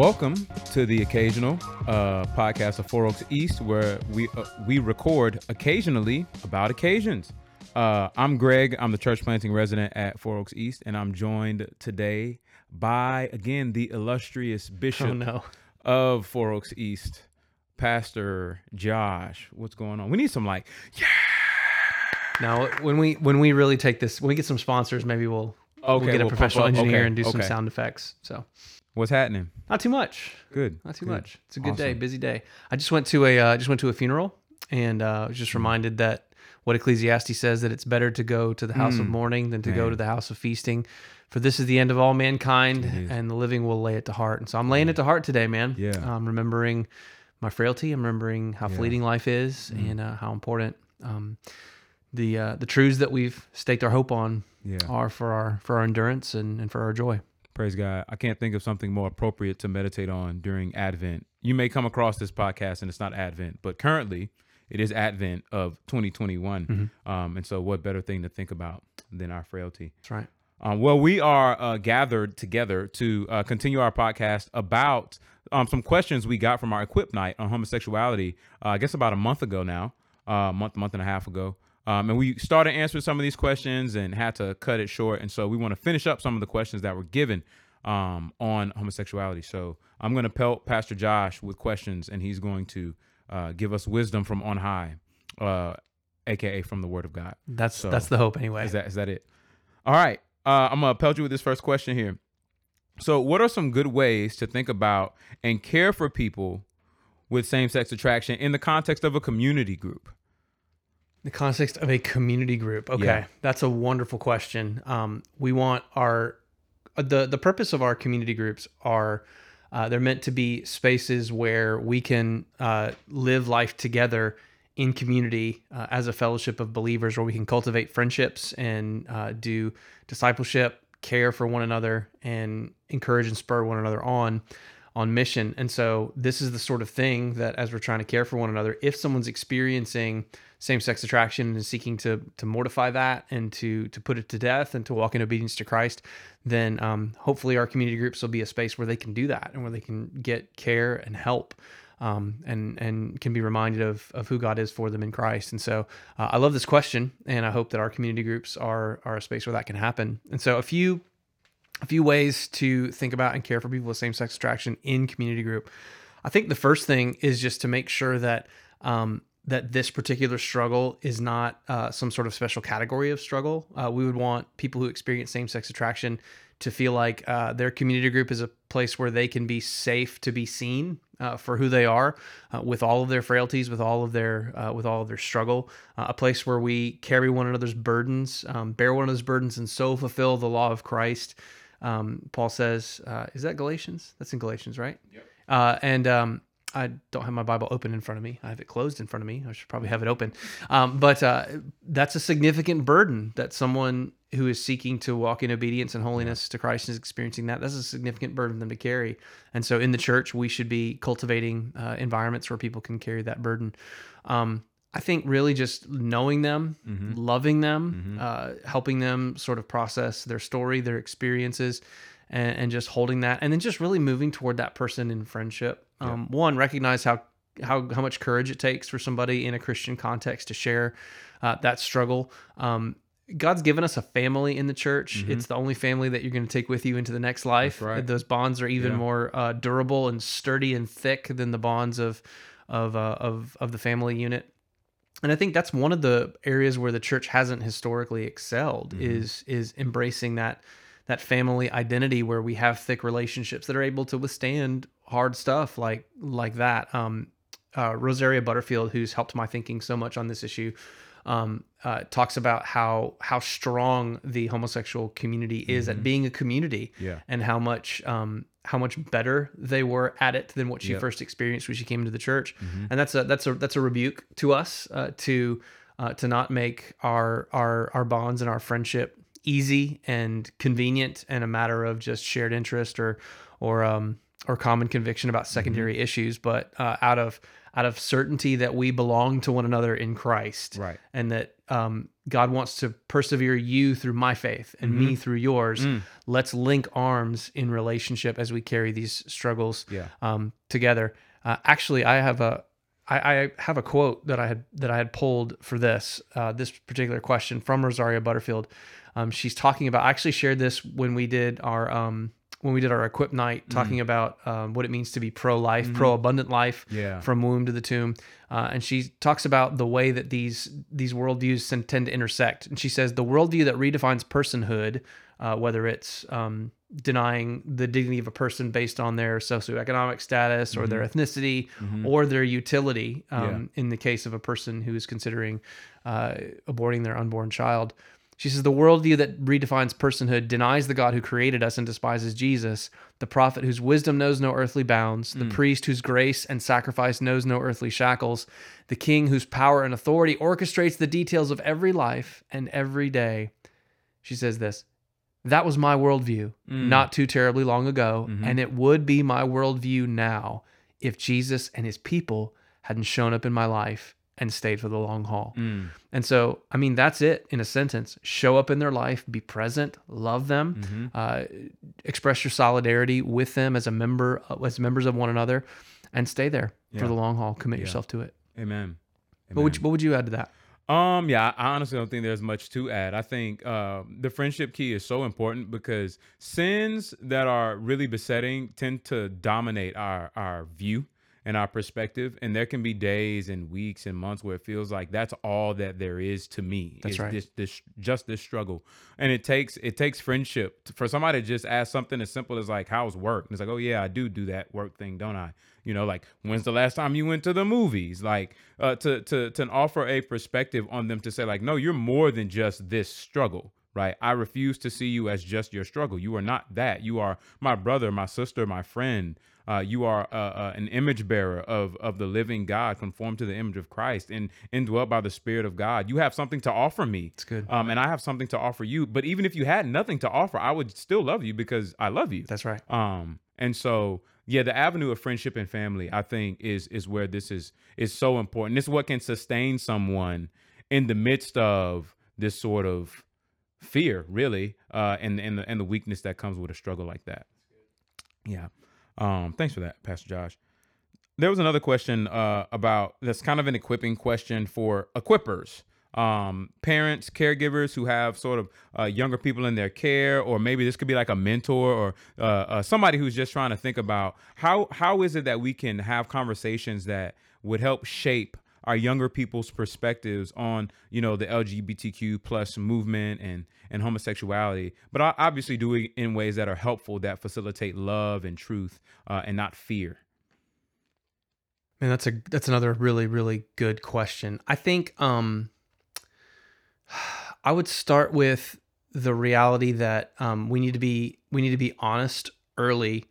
Welcome to the occasional uh, podcast of Four Oaks East, where we uh, we record occasionally about occasions. Uh, I'm Greg. I'm the church planting resident at Four Oaks East, and I'm joined today by again the illustrious bishop Oh no. of Four Oaks East, Pastor Josh. What's going on? We need some like yeah. Now when we when we really take this when we get some sponsors, maybe we'll Okay, we'll get a we'll pump professional engineer Okay, and do some sound effects. So what's happening. not too much. Good. Not too good. much. It's a good day, busy day. I just went to a uh, just went to a funeral and uh, was Mm. just reminded that what Ecclesiastes says that it's better to go to the house of Mm. mourning than to go to the house of feasting. For this is the end of all mankind, and the living will lay it to heart. And so I'm laying it to heart today, man. Yeah. I'm remembering my frailty. I'm remembering how Yeah. fleeting life is Mm. and uh, how important um, the uh, the truths that we've staked our hope on Yeah. are for our for our endurance and, and for our joy. Praise God. I can't think of something more appropriate to meditate on during Advent. You may come across this podcast and it's not Advent, but currently it is Advent of 2021. Mm-hmm. Um, and so, what better thing to think about than our frailty? That's right. Um, well, we are uh, gathered together to uh, continue our podcast about um, some questions we got from our equip night on homosexuality. Uh, I guess about a month ago now, a month, month and a half ago. Um, and we started answering some of these questions and had to cut it short. And so we want to finish up some of the questions that were given um, on homosexuality. So I'm going to pelt Pastor Josh with questions, and he's going to uh, give us wisdom from on high, uh, aka from the Word of God. That's So, that's the hope anyway. Is that is that it? All right. Uh, I'm gonna pelt you with this first question here. So, what are some good ways to think about and care for people with same-sex attraction in the context of a community group? The context of a community group. Okay, Yeah. that's a wonderful question. Um, we want our uh, the the purpose of our community groups are uh, they're meant to be spaces where we can uh, live life together in community uh, as a fellowship of believers, where we can cultivate friendships and uh, do discipleship, care for one another, and encourage and spur one another on on mission. And so this is the sort of thing that as we're trying to care for one another, if someone's experiencing same-sex attraction and seeking to to mortify that and to to put it to death and to walk in obedience to Christ, then um, hopefully our community groups will be a space where they can do that and where they can get care and help. Um, and and can be reminded of of who God is for them in Christ. And so uh, I love this question, and I hope that our community groups are are a space where that can happen. And so a few a few ways to think about and care for people with same sex attraction in community group. I think the first thing is just to make sure that um, that this particular struggle is not uh, some sort of special category of struggle. Uh, we would want people who experience same sex attraction to feel like uh, their community group is a place where they can be safe to be seen uh, for who they are, uh, with all of their frailties, with all of their uh, with all of their struggle. A place where we carry one another's burdens, um, bear one another's burdens, and so fulfill the law of Christ. Um, Paul says, uh, "Is that Galatians? That's in Galatians, right?" Yep. Uh, and um, I don't have my Bible open in front of me. I have it closed in front of me. I should probably have it open. Um, but uh, that's a significant burden that someone who is seeking to walk in obedience and holiness to Christ is experiencing that. That's a significant burden for them to carry. And so in the church, we should be cultivating uh, environments where people can carry that burden. Um, I think really just knowing them, loving them, uh, helping them sort of process their story, their experiences, and, and just holding that, and then just really moving toward that person in friendship. Um, One, recognize how how how much courage it takes for somebody in a Christian context to share uh, that struggle. Um, God's given us a family in the church. It's the only family that you're going to take with you into the next life. Mm-hmm. right. Those bonds are even Yeah. more uh, durable and sturdy and thick than the bonds of of uh, of of the family unit and I think that's one of the areas where the church hasn't historically excelled is is embracing that that family identity where we have thick relationships that are able to withstand hard stuff like like that. Um, uh, Rosaria Butterfield, who's helped my thinking so much on this issue, um, uh, talks about how how strong the homosexual community is at being a community, Yeah. and how much um, how much better they were at it than what she Yep. first experienced when she came into the church. And that's a that's a that's a rebuke to us uh, to uh, to not make our our our bonds and our friendship easy and convenient and a matter of just shared interest or or um or common conviction about secondary issues, but uh, out of out of certainty that we belong to one another in Christ, Right. and that um, God wants to persevere you through my faith and me through yours. Mm. Let's link arms in relationship as we carry these struggles Yeah. um, together. Uh, actually, I have a I, I have a quote that I had that I had pulled for this uh, this particular question from Rosaria Butterfield. Um, she's talking about. I actually shared this when we did our um, when we did our equip night, talking about um, what it means to be pro life, pro abundant life, Yeah. from womb to the tomb. Uh, and she talks about the way that these these worldviews tend tend to intersect. And she says the worldview that redefines personhood, uh, whether it's um, denying the dignity of a person based on their socioeconomic status or their ethnicity or their utility, um, in the case of a person who is considering uh, aborting their unborn child. She says the worldview that redefines personhood denies the God who created us and despises Jesus, the prophet whose wisdom knows no earthly bounds, the hmm. priest whose grace and sacrifice knows no earthly shackles, the king whose power and authority orchestrates the details of every life and every day. She says this That was my worldview hmm. not too terribly long ago, mm-hmm. and it would be my worldview now if Jesus and his people hadn't shown up in my life and stayed for the long haul. Mm. And so, I mean, that's it in a sentence. Show up in their life, be present, love them, Mm-hmm. uh, express your solidarity with them as a member, uh, as members of one another, and stay there Yeah. for the long haul. Commit Yeah. yourself to it. Amen. What would you, what would you add to that? Um, yeah, I honestly don't think there's much to add. I think uh, the friendship key is so important because sins that are really besetting tend to dominate our our view and our perspective, and there can be days and weeks and months where it feels like that's all that there is to me. That's right. This, this just this struggle, and it takes it takes friendship for somebody to just ask something as simple as like, "How's work?" And it's like, "Oh yeah, I do do that work thing, don't I?" You know, like when's the last time you went to the movies? Like uh, to to to offer a perspective on them to say like, no, you're more than just this struggle, right? I refuse to see you as just your struggle. You are not that. You are my brother, my sister, my friend. Uh, you are uh, uh, an image bearer of of the living God, conformed to the image of Christ, and indwelt by the Spirit of God. You have something to offer me. It's good. Um, and I have something to offer you. But even if you had nothing to offer, I would still love you because I love you. That's right. Um, and so yeah, the avenue of friendship and family, I think, is is where this is is so important. This is what can sustain someone in the midst of this sort of fear, really, uh, and and the and the weakness that comes with a struggle like that. Yeah. Um, thanks for that, Pastor Josh. There was another question uh, about that's kind of an equipping question for equippers, um, parents, caregivers who have sort of uh, younger people in their care, or maybe this could be like a mentor or uh, uh, somebody who's just trying to think about how how is it that we can have conversations that would help shape our younger people's perspectives on you know the LGBTQ plus movement and and homosexuality, but o- obviously do it in ways that are helpful that facilitate love and truth uh, and not fear. Man, that's a that's another really really good question. I think um I would start with the reality that um we need to be we need to be honest early,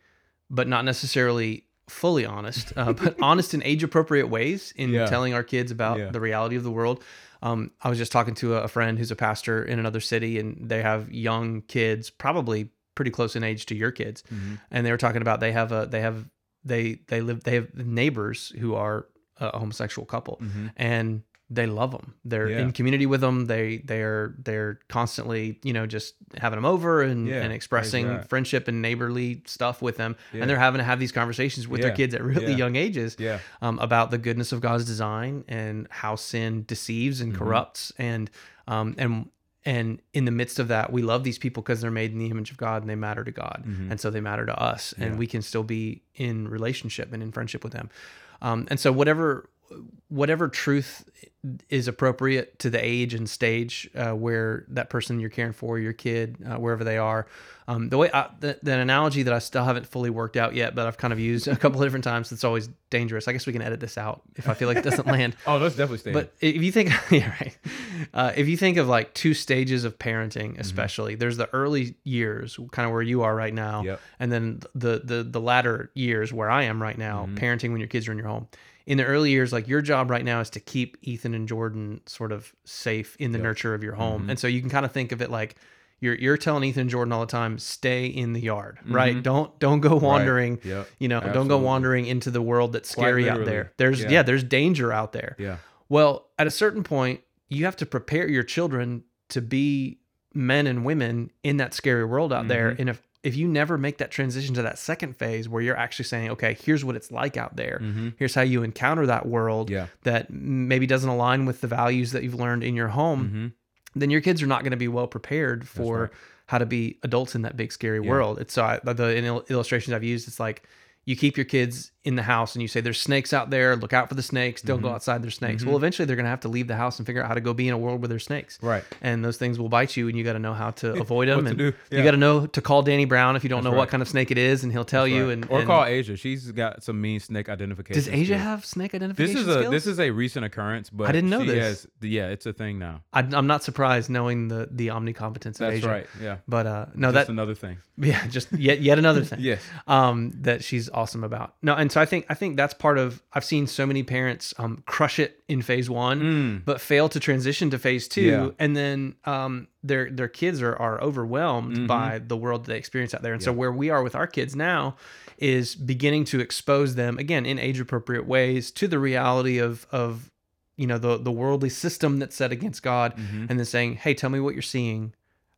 but not necessarily fully honest, uh, but honest in age appropriate ways in Yeah. telling our kids about Yeah. the reality of the world. Um, I was just talking to a, a friend who's a pastor in another city, and they have young kids, probably pretty close in age to your kids, and they were talking about they have a they have they they live they have neighbors who are a homosexual couple and they love them they're Mm-hmm. Yeah. in community with them they they're they're constantly you know just having them over and, Yeah, and expressing friendship and neighborly stuff with them Yeah. and they're having to have these conversations with their kids at really young ages Yeah. um, about the goodness of God's design and how sin deceives and Mhm. corrupts and um, and and in the midst of that we love these people because they're made in the image of God and they matter to God Mhm. and so they matter to us and we can still be in relationship and in friendship with them um, and so whatever whatever truth is appropriate to the age and stage uh, where that person you're caring for your kid uh, wherever they are um, the way I, the, the analogy that i still haven't fully worked out yet but i've kind of used a couple of different times that's always dangerous i guess we can edit this out if i feel like it doesn't land Oh, let's definitely stay. but if you think, yeah, right. Uh, if you think of like two stages of parenting, Mm-hmm. especially, there's the early years, kind of where you are right now, Yep. and then the the the latter years where I am right now, Mm-hmm. parenting when your kids are in your home. In the early years, like your job right now is to keep Ethan and Jordan sort of safe in the Yep. nurture of your home, Mhm. and so you can kind of think of it like you're you're telling Ethan and Jordan all the time, stay in the yard, Mm-hmm. right? Don't don't go wandering. Yep. You know, don't go wandering into the world that's Quite scary out there. There's Yeah. yeah, there's danger out there. Yeah. Well, at a certain point, you have to prepare your children to be men and women in that scary world out there. Mm-hmm. And if if you never make that transition to that second phase where you're actually saying, okay, here's what it's like out there. Mhm. Here's how you encounter that world Yeah. that maybe doesn't align with the values that you've learned in your home, Mhm. then your kids are not going to be well prepared for right. how to be adults in that big scary Yeah. world. It's so I, the in illustrations I've used. It's like you keep your kids in the house and you say there's snakes out there. Look out for the snakes. Don't Mm-hmm. go outside. There's snakes. Well, eventually they're going to have to leave the house and figure out how to go be in a world where there's snakes. Right. And those things will bite you, and you got to know how to avoid them. And do. you got to know to call Danny Brown if you don't know what kind of snake it is, and he'll tell you. Right. And or and- call Asia. She's got some mean snake identification. Does Asia skills. have snake identification This is a skills? this is a recent occurrence, but I didn't know this. Has, yeah, it's a thing now. I, I'm not surprised knowing the the omnicompetence of That's Asia. right. Yeah. But uh, no, That's another thing. yeah, just yet yet another thing. Yes. um, that she's awesome about. No, and so I think I think that's part of. I've seen so many parents um, crush it in phase one, but fail to transition to phase two, Mm. Yeah. and then um, their their kids are are overwhelmed Mm-hmm. by the world they experience out there. And so where we are with our kids now is beginning to expose them again in age appropriate ways to the reality of of you know the the worldly system that's set against God, Mm-hmm. and then saying, hey, tell me what you're seeing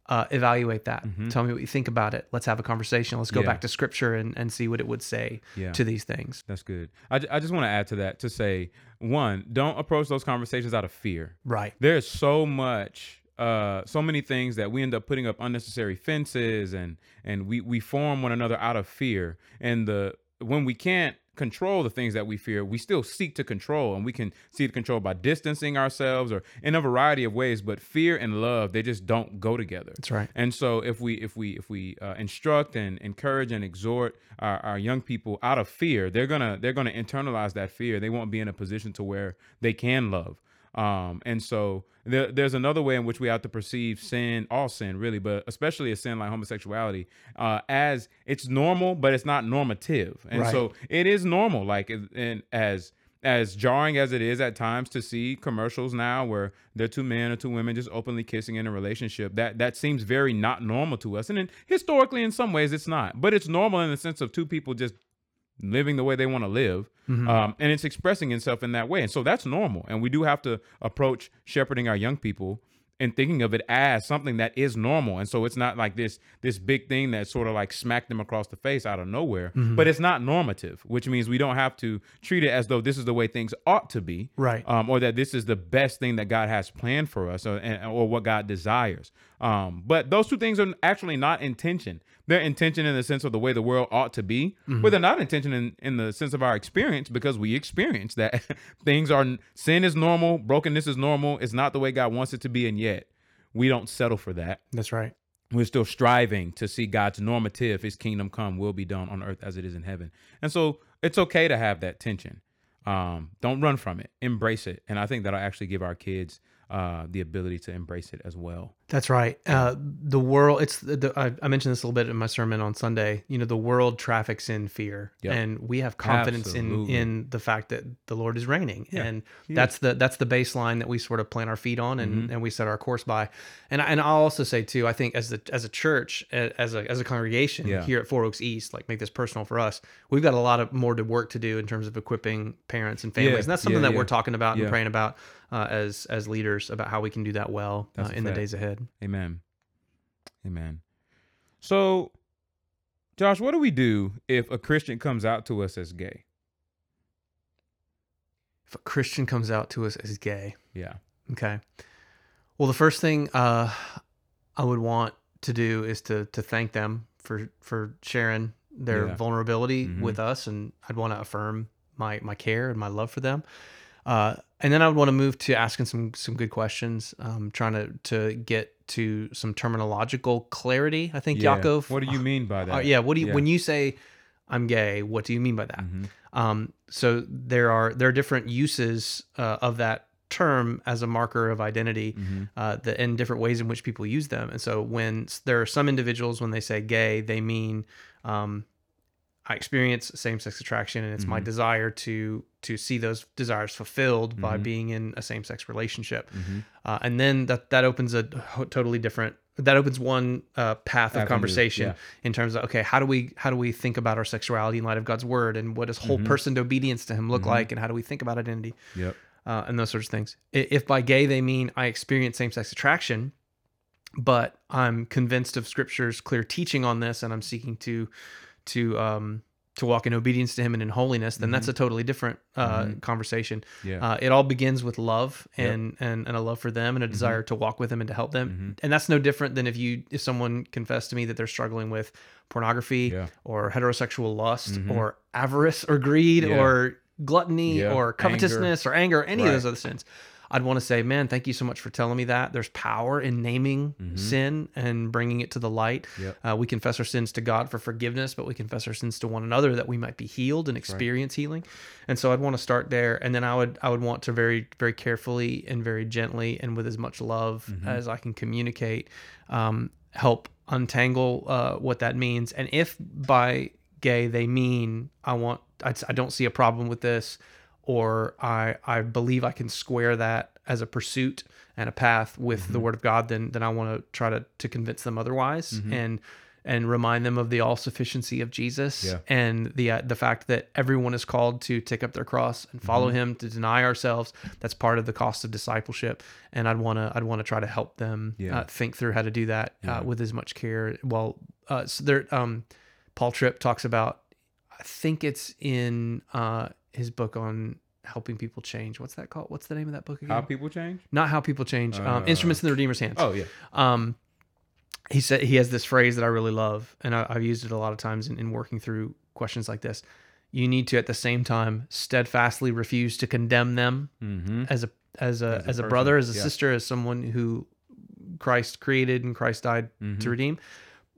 uh, evaluate that. Mhm. Tell me what you think about it. Let's have a conversation. Let's go Yeah. back to scripture and, and see what it would say Yeah. to these things. That's good. I, I just want to add to that to say one, don't approach those conversations out of fear. Right. There's so much, uh, so many things that we end up putting up unnecessary fences, and and we we form one another out of fear. And the when we can't control the things that we fear, we still seek to control, and we can seek to control by distancing ourselves or in a variety of ways. But fear and love, they just don't go together. That's right. And so if we if we if we uh, instruct and encourage and exhort our, our young people out of fear, they're gonna they're gonna internalize that fear. They won't be in a position to where they can love. Um, and so there, there's another way in which we have to perceive sin, all sin really, but especially a sin like homosexuality, uh, as it's normal, but it's not normative. And Right. so it is normal, like and as as jarring as it is at times to see commercials now where there are two men or two women just openly kissing in a relationship that that seems very not normal to us and then historically in some ways it's not but it's normal in the sense of two people just living the way they want to live um, and it's expressing itself in that way and so that's normal and we do have to approach shepherding our young people and thinking of it as something that is normal and so it's not like this this big thing that sort of like smacked them across the face out of nowhere but it's not normative which means we don't have to treat it as though this is the way things ought to be Right. um, or that this is the best thing that God has planned for us, or, and, or what God desires. Um, but those two things are actually not in tension. They're in tension in the sense of the way the world ought to be, but they're not in tension in, in the sense of our experience because we experience that things are sin is normal, brokenness is normal. It's not the way God wants it to be, and yet we don't settle for that. That's right. We're still striving to see God's normative, His kingdom come, will be done on earth as it is in heaven. And so it's okay to have that tension. Um, don't run from it. Embrace it. And I think that'll actually give our kids uh, the ability to embrace it as well. That's right. Uh, the world, it's the, the, I, I mentioned this a little bit in my sermon on Sunday. You know, the world traffics in fear, Yep. and we have confidence in Absolutely. in the fact that the Lord is reigning, Yeah, and he that's the that's the baseline that we sort of plant our feet on, and, Mm-hmm. and we set our course by. And I- and I'll also say too, I think as the as a church, as a as a congregation Yeah. here at Four Oaks East, like make this personal for us, we've got a lot of more to work to do in terms of equipping parents and families, Yeah, and that's something yeah, that yeah. we're talking about Yeah. and praying about uh, as as leaders about how we can do that well uh, in the days ahead. Amen. Amen. So, Josh, what do we do if a Christian comes out to us as gay? if a Christian comes out to us as gay, Yeah. okay. Well, the first thing uh, I would want to do is to to thank them for for sharing their Yeah. vulnerability Mhm. with us, and I'd want to affirm my my care and my love for them. Uh, and then I would want to move to asking some some good questions, um, trying to to get to some terminological clarity. I think Yeah. Yaakov. What do you mean by that? Uh, yeah. What do you Yeah. when you say I'm gay? What do you mean by that? Mhm. Um, so there are there are different uses uh, of that term as a marker of identity, Mhm. uh, the, and different ways in which people use them. And so when there are some individuals when they say gay, they mean um, I experience same-sex attraction, and it's my desire to to see those desires fulfilled by being in a same-sex relationship. Uh, and then that that opens a totally different that opens one uh, path of Avenue, conversation yeah. in terms of okay how do we how do we think about our sexuality in light of god's word and what does whole person obedience to him look like and how do we think about identity? Yep. uh, and those sorts of things. If by gay they mean i experience same-sex attraction but i'm convinced of scripture's clear teaching on this and i'm seeking to to um to walk in obedience to him and in holiness then that's a totally different uh conversation. Yeah. uh, it all begins with love and, and and a love for them and a desire to walk with them and to help them. And that's no different than if you if someone confessed to me that they're struggling with pornography Yeah. or heterosexual lust or avarice or greed Yeah. or gluttony or covetousness or anger or any Right. of those other sins i'd want to say man thank you so much for telling me that. There's power in naming sin and bringing it to the light. Yep. uh, we confess our sins to god for forgiveness but we confess our sins to one another that we might be healed and experience healing. And so i'd want to start there and then i would i would want to very very carefully and very gently and with as much love Mm-hmm. as i can communicate um, help untangle uh, what that means. And if by gay they mean i want I, I don't see a problem with this or i i believe i can square that as a pursuit and a path with Mm-hmm. the word of god then then i want to try to to convince them otherwise Mm-hmm. and and remind them of the all sufficiency of Jesus Yeah. and the uh, the fact that everyone is called to take up their cross and follow Mm-hmm. him to deny ourselves that's part of the cost of discipleship and I'd want to I'd want to try to help them Yeah. uh, think through how to do that Yeah. uh, with as much care well uh, so there um Paul Tripp talks about I think it's in uh his book on helping people change what's that called what's the name of that book again How people change? not how people change um, Uh, instruments in the redeemer's hands Oh yeah. um, he said he has this phrase that I really love, and I, I've used it a lot of times in, in working through questions like this. You need to, at the same time, steadfastly refuse to condemn them Mm-hmm. as a as a As as a a, brother, as a yeah. sister, as someone who Christ created and Christ died Mm-hmm. to redeem,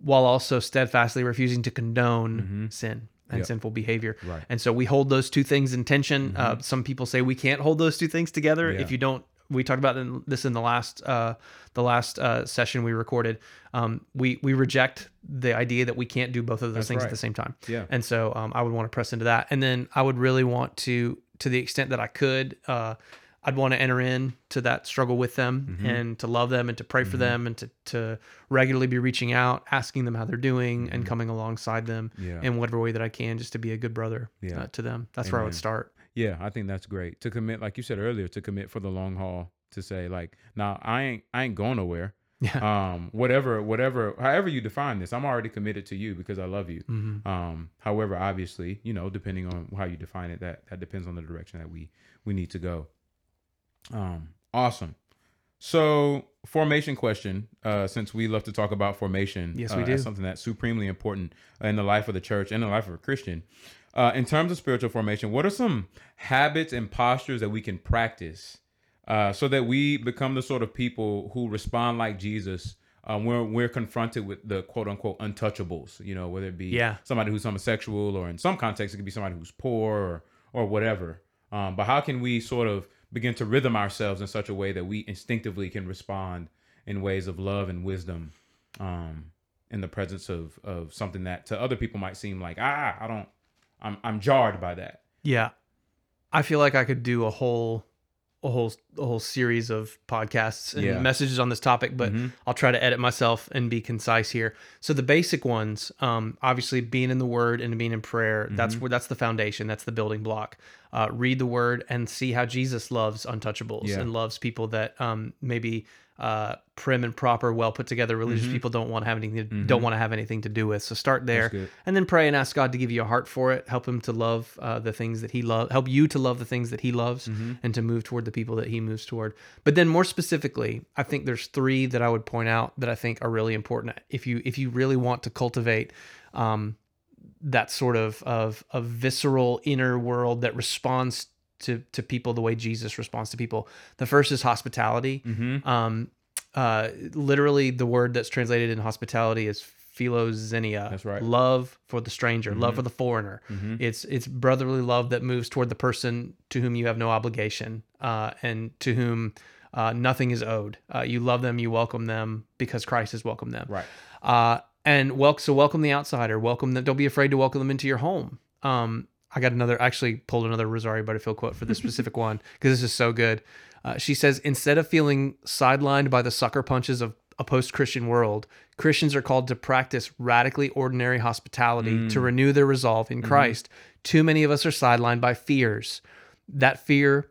while also steadfastly refusing to condone Mhm. sin and Yep. sinful behavior. Right. And so we hold those two things in tension. Uh, some people say we can't hold those two things together Yeah. if you don't. We talked about in- this in the last uh, the last uh, session we recorded. Um, we we reject the idea that we can't do both of those That's things right. at the same time. Yeah. And so um, I would want to press into that, and then I would really want to, to the extent that I could, uh, I'd want to enter in to that struggle with them Mm-hmm. and to love them and to pray for them and to, to regularly be reaching out, asking them how they're doing, and coming alongside them Mm-hmm. Yeah. in whatever way that I can, just to be a good brother Yeah. uh, to them. That's where I would start. Yeah, I think that's great to commit, like you said earlier, to commit for the long haul. To say like, now I ain't, I ain't going nowhere. Yeah. Um, whatever, whatever, however you define this, I'm already committed to you because I love you. Mhm. Um, however, obviously, you know, depending on how you define it, that that depends on the direction that we we need to go. Um, awesome. So, formation question. Uh, since we love to talk about formation, Yes, uh, we do. as something that's supremely important in the life of the church and the life of a Christian. Uh, in terms of spiritual formation, what are some habits and postures that we can practice uh, so that we become the sort of people who respond like Jesus um, when we're confronted with the quote unquote untouchables? You know, whether it be Yeah. somebody who's homosexual, or in some contexts, it could be somebody who's poor or or whatever. Um, but how can we sort of begin to rhythm ourselves in such a way that we instinctively can respond in ways of love and wisdom um, in the presence of of something that to other people might seem like ah I don't I'm I'm jarred by that. Yeah. I feel like I could do a whole a whole a whole series of podcasts and Yeah. messages on this topic, but Mhm. I'll try to edit myself and be concise here. So the basic ones, um, obviously being in the Word and being in prayer, Mm-hmm. that's where that's the foundation, that's the building block. Uh, read the Word and see how Jesus loves untouchables Yeah. and loves people that um, maybe uh, prim and proper, well put together religious people don't want to have anything to, don't want to have anything to do with. So start there, Mm-hmm. and then pray and ask God to give you a heart for it. Help Him to love uh, the things that He loves. Help you to love the things that He loves, Mm-hmm. and to move toward the people that He moves toward. But then, more specifically, I think there's three that I would point out that I think are really important. If you if you really want to cultivate um, that sort of of a visceral inner world that responds to to people the way Jesus responds to people. The first is hospitality. Mm-hmm. Um, uh, literally, the word that's translated in hospitality is philoxenia. That's right. Love for the stranger, love for the foreigner. Mhm. It's it's brotherly love that moves toward the person to whom you have no obligation, uh, and to whom uh, nothing is owed. Uh, you love them, you welcome them because Christ has welcomed them. Right. And welcome so welcome the outsider. Welcome them. Don't be afraid to welcome them into your home. Um, I got another. Actually, pulled another Rosaria Butterfield quote for this specific one because this is so good. Uh, she says, instead of feeling sidelined by the sucker punches of a post-Christian world, Christians are called to practice radically ordinary hospitality to renew their resolve in Christ. Too many of us are sidelined by fears. That fear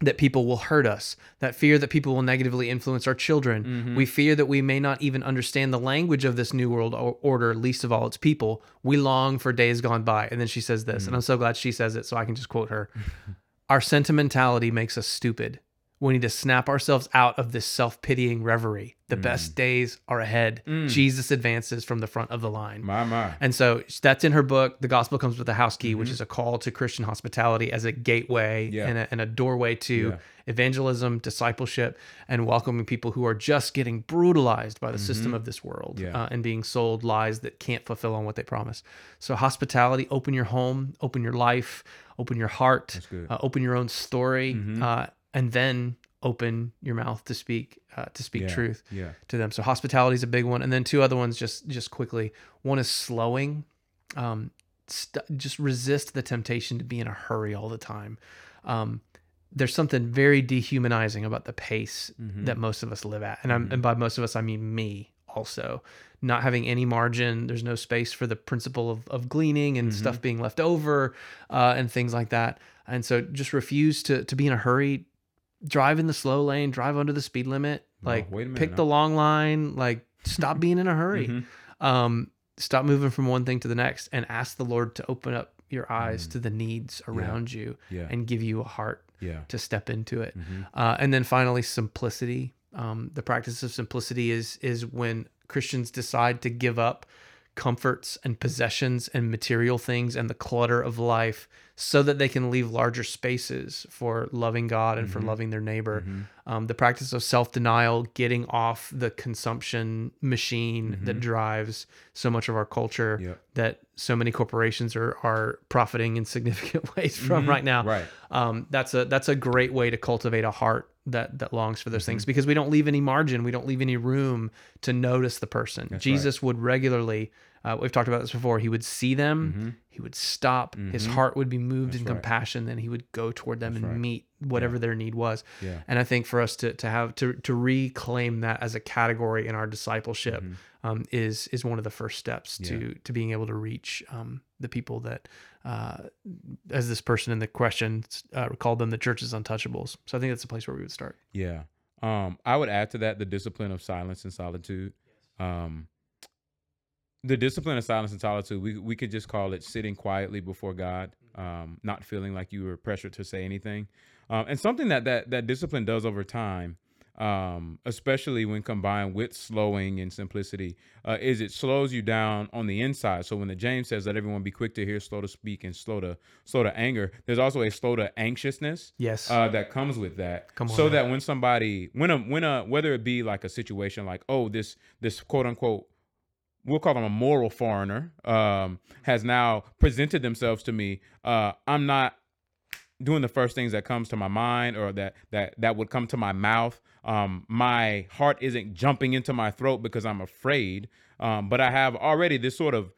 that people will hurt us, that fear that people will negatively influence our children. Mm-hmm. We fear that we may not even understand the language of this new world order, least of all its people. We long for days gone by. And then she says this, and mm. I'm so glad she says it so I can just quote her. Our sentimentality makes us stupid. We need to snap ourselves out of this self pitying reverie. The best days are ahead. Jesus advances from the front of the line. My my. And so that's in her book. The gospel comes with a house key, Mm-hmm. which is a call to Christian hospitality as a gateway Yeah. and, a, and a doorway to Yeah. evangelism, discipleship, and welcoming people who are just getting brutalized by the system of this world Mm-hmm. Yeah. uh, and being sold lies that can't fulfill on what they promise. So, hospitality, open your home, open your life, open your heart. Mm-hmm. uh, open your own story, uh, and then open your mouth to speak uh, to speak Yeah. truth Yeah. to them. So hospitality is a big one, and then two other ones just just quickly. One is slowing. Um, st- just resist the temptation to be in a hurry all the time. Um, there's something very dehumanizing about the pace that most of us live at, and I'm, and by most of us I mean me also. Not having any margin, there's no space for the principle of, of gleaning and stuff being left over, uh, and things like that. And so, just refuse to to be in a hurry. Drive in the slow lane. Drive under the speed limit. Like a minute pick now. the long line. Like stop being in a hurry. Mm-hmm. Um, stop moving from one thing to the next, and ask the Lord to open up your eyes to the needs around you Mm. Yeah. and give you a heart Yeah. to step into it. Mm-hmm. Uh, and then finally, simplicity. Um, the practice of simplicity is is when Christians decide to give up comforts and possessions and material things and the clutter of life so that they can leave larger spaces for loving God and for loving their neighbor. Um, the practice of self denial, getting off the consumption machine that drives so much of our culture Yep. that so many corporations are, are profiting in significant ways from right now Right. um, that's a that's a great way to cultivate a heart that that longs for those things because we don't leave any margin. We don't leave any room to notice the person. Jesus would regularly uh, we've talked about this before he would see them he would stop his heart would be moved in compassion then he would go toward them and meet whatever their need was. Yeah. and i think for us to to have to to reclaim that as a category in our discipleship um, is is one of the first steps to to being able to reach um, the people that uh, as this person in the question uh, called them the church's untouchables. So I think that's the place where we would start. Yeah. Um, I would add to that the discipline of silence and solitude. Um, the discipline of silence and solitude, we, we could just call it sitting quietly before God, um, not feeling like you were pressured to say anything. Um, and something that, that that discipline does over time, um, especially when combined with slowing and simplicity, uh, is it slows you down on the inside. So when the James says that everyone be quick to hear, slow to speak, and slow to slow to anger, there's also a slow to anxiousness Yes. uh, that comes with that. Come on so now. that when somebody, when a, when a, whether it be like a situation like, oh, this, this quote unquote, we'll call them a moral foreigner, um, has now presented themselves to me. Uh, I'm not doing the first things that comes to my mind or that that that would come to my mouth. Um, my heart isn't jumping into my throat because I'm afraid. Um, but I have already this sort of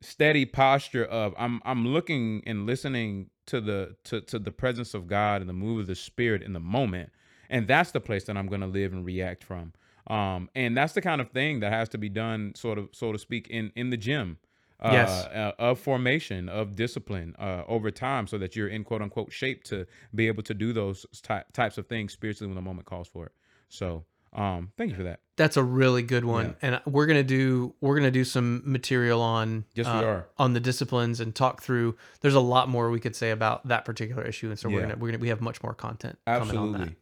steady posture of I'm I'm looking and listening to the to to the presence of God and the move of the Spirit in the moment, and that's the place that I'm going to live and react from. Um, and that's the kind of thing that has to be done, sort of, so to speak, in in the gym. Uh, Yes. uh, of formation, of discipline uh, over time, so that you're in quote unquote shape to be able to do those ty- types of things spiritually when the moment calls for it. So, um, thank you for that. That's a really good one, and we're gonna do we're gonna do some material on Yes, we uh, are. on the disciplines and talk through. There's a lot more we could say about that particular issue, and so we're gonna we're gonna we have much more content coming on that. Absolutely.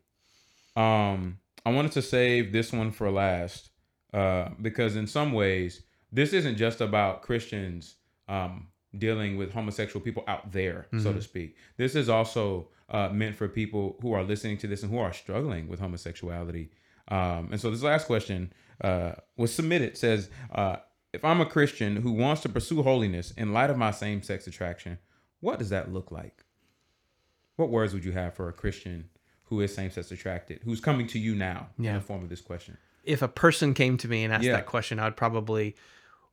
Um, I wanted to save this one for last uh, because in some ways, this isn't just about Christians um, dealing with homosexual people out there, so to speak. This is also uh, meant for people who are listening to this and who are struggling with homosexuality. Um, and so this last question uh, was submitted says, uh, if I'm a Christian who wants to pursue holiness in light of my same sex attraction, what does that look like? What words would you have for a Christian who is same sex attracted, who's coming to you now yeah. in the form of this question? If a person came to me and asked Yeah. that question, I'd probably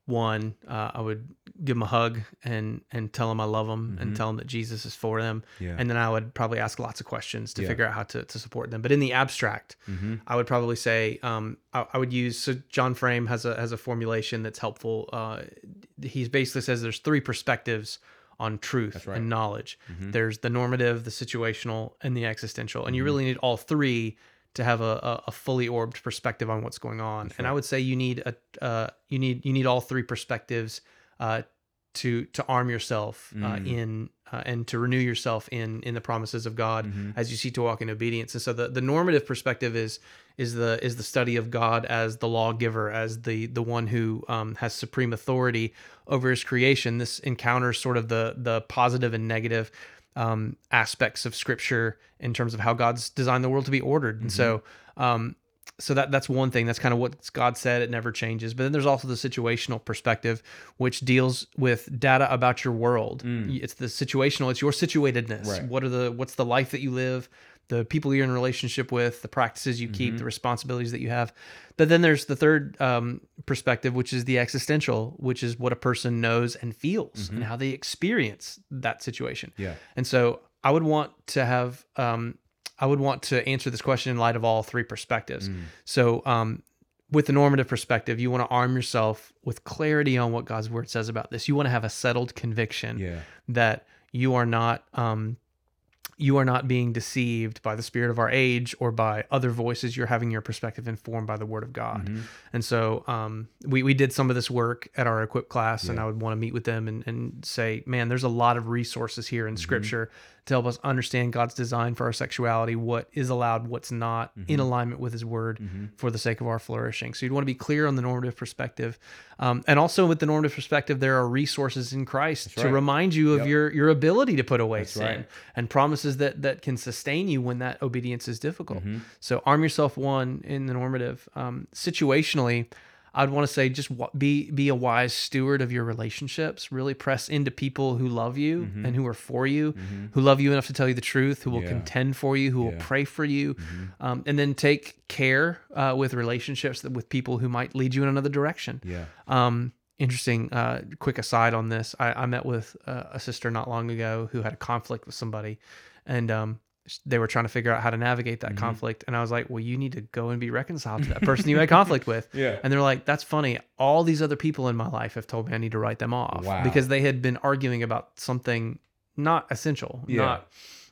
one, uh, I would give them a hug and and tell them I love them and tell them that Jesus is for them. Mm-hmm. Yeah. And then I would probably ask lots of questions to Yeah. figure out how to, to support them. But in the abstract, Mm-hmm. I would probably say um, I, I would use. So John Frame has a has a formulation that's helpful. Uh, he basically says there's three perspectives on truth right. Mm-hmm. and knowledge. There's the normative, the situational, and the existential, and you Mm-hmm. really need all three to have a, a, a fully orbed perspective on what's going on. and I would say you need a uh, you need you need all three perspectives uh, to to arm yourself uh, Mm. in uh, and to renew yourself in in the promises of God Mm-hmm. as you seek to walk in obedience. And so the, the normative perspective is is the is the study of God as the lawgiver, as the the one who um, has supreme authority over His creation. This encounters sort of the the positive and negative um, aspects of Scripture in terms of how God's designed the world to be ordered. And so um, so that that's one thing. That's kind of what God said. It never changes. But then there's also the situational perspective, which deals with data about your world. It's the situational. It's your situatedness. Mm. Right. What are the what's the life that you live, the people you're in relationship with, the practices you Mm-hmm. keep, the responsibilities that you have. But then there's the third um, perspective, which is the existential, which is what a person knows and feels and how they experience that situation. Mm-hmm. Yeah. And so I would want to have, um, I would want to answer this question in light of all three perspectives. Mm. So, um, with the normative perspective, you want to arm yourself with clarity on what God's word says about this. You want to have a settled conviction Yeah. that you are not, um, you are not being deceived by the spirit of our age or by other voices. You're having your perspective informed by the word of God. Mm-hmm. And so um, we, we did some of this work at our equip class, and I would want to meet with them and, and say, man, there's a lot of resources here in Mm-hmm. scripture to help us understand God's design for our sexuality, what is allowed, what's not, Mm-hmm. in alignment with his word for the sake of our flourishing. So you'd want to be clear on the normative perspective. Um, and also with the normative perspective, there are resources in Christ to remind you of Yep. your, your ability to put away That's sin right. and promises that that can sustain you when that obedience is difficult. Mm-hmm. So arm yourself one in the normative. Um, situationally, I'd want to say just be be a wise steward of your relationships. Really press into people who love you and who are for you, who love you enough to tell you the truth, who will Mm-hmm. Yeah. contend for you, who will Yeah. Mm-hmm. pray for you, um, and then take care uh, with relationships that, with people who might lead you in another direction. Yeah. Um, interesting. Uh, quick aside on this: I, I met with uh, a sister not long ago who had a conflict with somebody, and um, they were trying to figure out how to navigate Mm-hmm. that conflict. And I was like, "Well, you need to go and be reconciled to that person you had conflict with." Yeah. And they're like, "That's funny. All these other people in my life have told me I need to write them off Wow. because they had been arguing about something not essential, Yeah. not."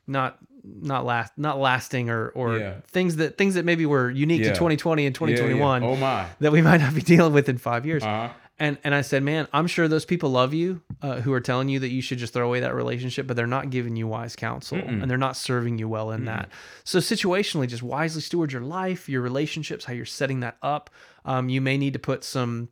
Not not last not lasting or or Yeah. things that things that maybe were unique Yeah. to 2020 and Yeah, yeah. 2021 Oh my. that we might not be dealing with in five years. Uh-huh. And and I said, man, I'm sure those people love you uh, who are telling you that you should just throw away that relationship, but they're not giving you wise counsel and they're not serving you well in that. So situationally, just wisely steward your life, your relationships, how you're setting that up. Um, you may need to put some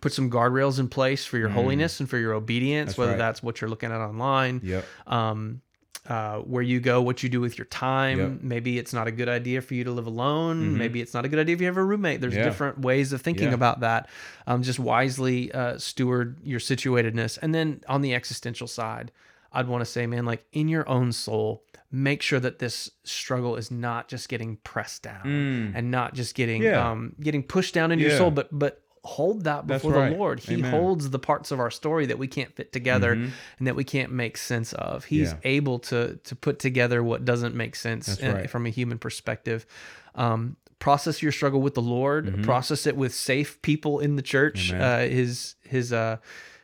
put some guardrails in place for your holiness and for your obedience, That's whether right. that's what you're looking at online Yep. um, uh, where you go, what you do with your time. Yep. Maybe it's not a good idea for you to live alone. Mhm. Maybe it's not a good idea if you have a roommate. There's Yeah. different ways of thinking Yeah. about that. Um, just wisely uh, steward your situatedness. And then on the existential side, I'd want to say, man, like in your own soul, make sure that this struggle is not just getting pressed down Mm. and not just getting Yeah. um, getting pushed down into your soul, but but hold that before right. the Lord. He Amen. holds the parts of our story that we can't fit together Mhm. and that we can't make sense of. He's Yeah. able to to put together what doesn't make sense uh, right. from a human perspective. Um, process your struggle with the Lord. Process it with safe people in the church. Mm-hmm. Uh, his his uh,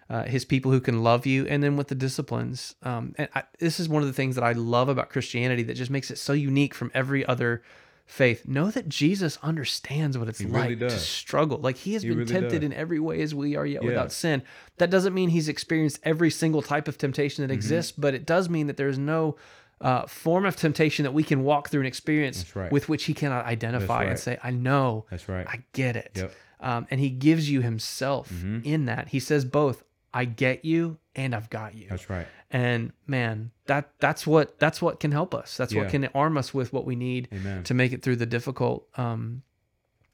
uh, his people who can love you, and then with the disciplines. Um, and I, this is one of the things that I love about Christianity that just makes it so unique from every other faith. Know that Jesus understands what it's He like really to struggle. Like he has He been really tempted does. in every way as we are yet Yeah. without sin. That doesn't mean he's experienced every single type of temptation Mm-hmm. that exists, but it does mean that there is no uh, form of temptation that we can walk through and experience right. with which he cannot identify and say, "I know, That's right. I get it." Yep. Um, and he gives you himself Mhm. in that. He says both, "I get you" and "I've got you." That's right. And man, that that's what that's what can help us. That's what can arm us with what we need Amen. to make it through the difficult um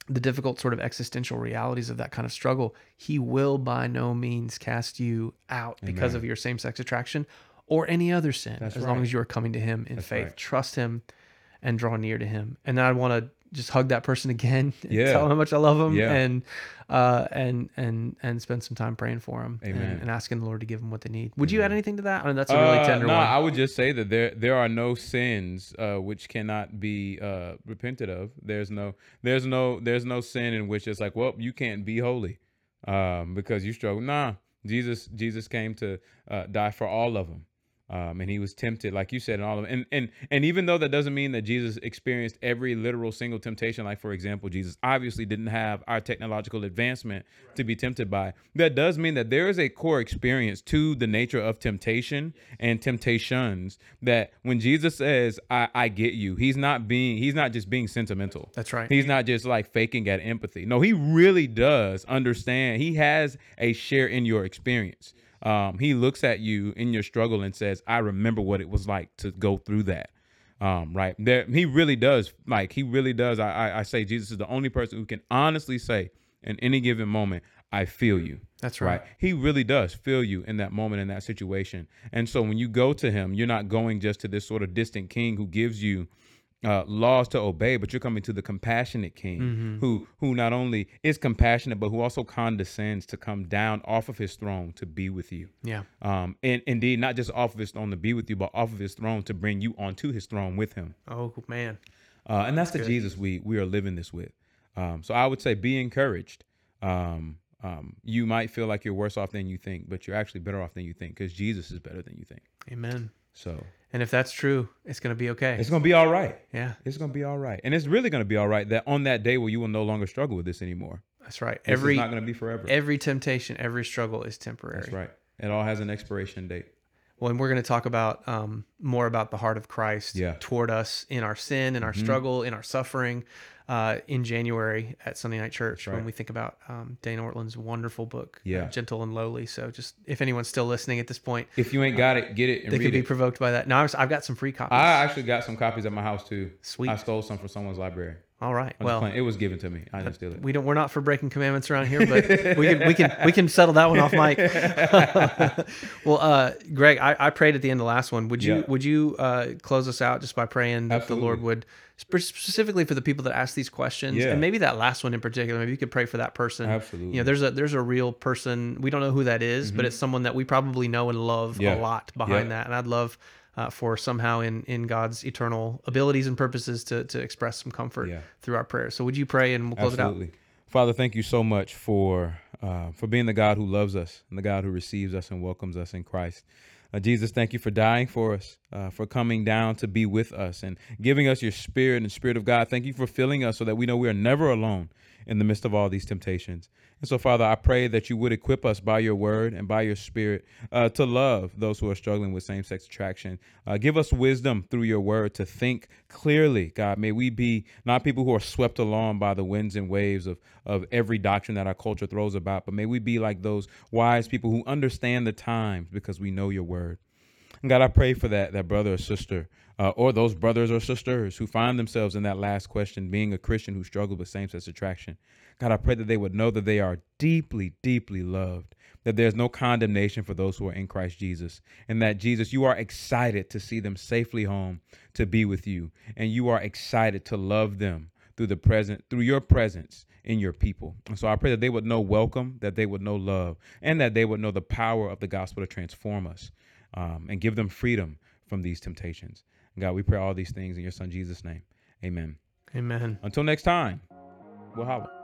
the difficult sort of existential realities of that kind of struggle he will by no means cast you out because of your same-sex attraction or any other sin That's as long as you are coming to him in That's faith right. trust him and draw near to him and then i want to just hug that person again. and Yeah. Tell them how much I love them. Yeah. And uh, and and and spend some time praying for them Amen. and, and asking the Lord to give them what they need. Would you add anything to that? I mean, that's a really Uh, tender no, one. I would just say that there there are no sins uh, which cannot be uh, repented of. There's no there's no there's no sin in which it's like, well, you can't be holy um, because you struggle. Nah, Jesus Jesus came to uh, die for all of them. Um, and he was tempted, like you said, and all of. And and and even though that doesn't mean that Jesus experienced every literal single temptation, like for example, Jesus obviously didn't have our technological advancement to be tempted by. That does mean that there is a core experience to the nature of temptation and temptations. That when Jesus says, "I, I get you," he's not being he's not just being sentimental. That's right. He's not just like faking at empathy. No, he really does understand. He has a share in your experience. Um, he looks at you in your struggle and says, "I remember what it was like to go through that." Um, right there, he really does. Like he really does. I, I, I say Jesus is the only person who can honestly say in any given moment, "I feel you." That's right. He really does feel you in that moment, in that situation. And so when you go to him, you're not going just to this sort of distant king who gives you uh, laws to obey, but you're coming to the compassionate king Mm-hmm. who who not only is compassionate, but who also condescends to come down off of his throne to be with you. Yeah. Um, and indeed, not just off of his throne to be with you, but off of his throne to bring you onto his throne with him. Oh man. Uh, and that's the Jesus we we are living this with. Um, so I would say be encouraged. Um, um, you might feel like you're worse off than you think, but you're actually better off than you think because Jesus is better than you think. Amen. So And if that's true, it's gonna be okay. it's gonna be all right. yeah. It's gonna be all right, and it's really gonna be all right. That on that day where you will no longer struggle with this anymore. That's right. This Every not gonna be forever. every temptation, every struggle is temporary. That's right. It all has an expiration date. Well, and we're going to talk about um, more about the heart of Christ Yeah. Mm-hmm. toward us in our sin, in our struggle, in our suffering, uh, in January at Sunday Night Church when we think about um, Dane Ortlund's wonderful book, uh, Yeah. Gentle and Lowly. So, just if anyone's still listening at this point, If you ain't got it, get it and they could be it. provoked by that. Now, I've I've got some free copies. I actually got some copies at my house too. Sweet. I stole some from someone's library. All right. I'm Well, it was given to me. I didn't steal it. we don't. We're not for breaking commandments around here, but we can we can we can settle that one off, Mike. well, uh, Greg, I, I prayed at the end of the last one. Would you Yeah. would you uh, close us out just by praying that the Lord would specifically for the people that ask these questions, Yeah. and maybe that last one in particular. Maybe you could pray for that person. Absolutely. Mm-hmm. You know, there's a there's a real person. We don't know who that is, but it's someone that we probably know and love Yeah. a lot behind that. And I'd love. Uh, for somehow in, in God's eternal abilities and purposes to, to express some comfort Yeah. through our prayers. So would you pray and we'll close it out? Father, thank you so much for uh, for being the God who loves us and the God who receives us and welcomes us in Christ. Uh, Jesus, thank you for dying for us, uh, for coming down to be with us and giving us your spirit and spirit of God. Thank you for filling us so that we know we are never alone in the midst of all these temptations. And so, Father, I pray that you would equip us by your word and by your spirit uh, to love those who are struggling with same sex attraction. Uh, give us wisdom through your word to think clearly, God. May we be not people who are swept along by the winds and waves of, of every doctrine that our culture throws about, but may we be like those wise people who understand the times because we know your word. God, I pray for that that brother or sister, uh, or those brothers or sisters who find themselves in that last question, being a Christian who struggles with same-sex attraction. God, I pray that they would know that they are deeply, deeply loved. That there's no condemnation for those who are in Christ Jesus, and that Jesus, you are excited to see them safely home to be with you, and you are excited to love them through the present, through your presence in your people. And so I pray that they would know welcome, that they would know love, and that they would know the power of the gospel to transform us um, and give them freedom from these temptations. God, we pray all these things in your son Jesus' name. Amen. Amen. Until next time, we'll holler.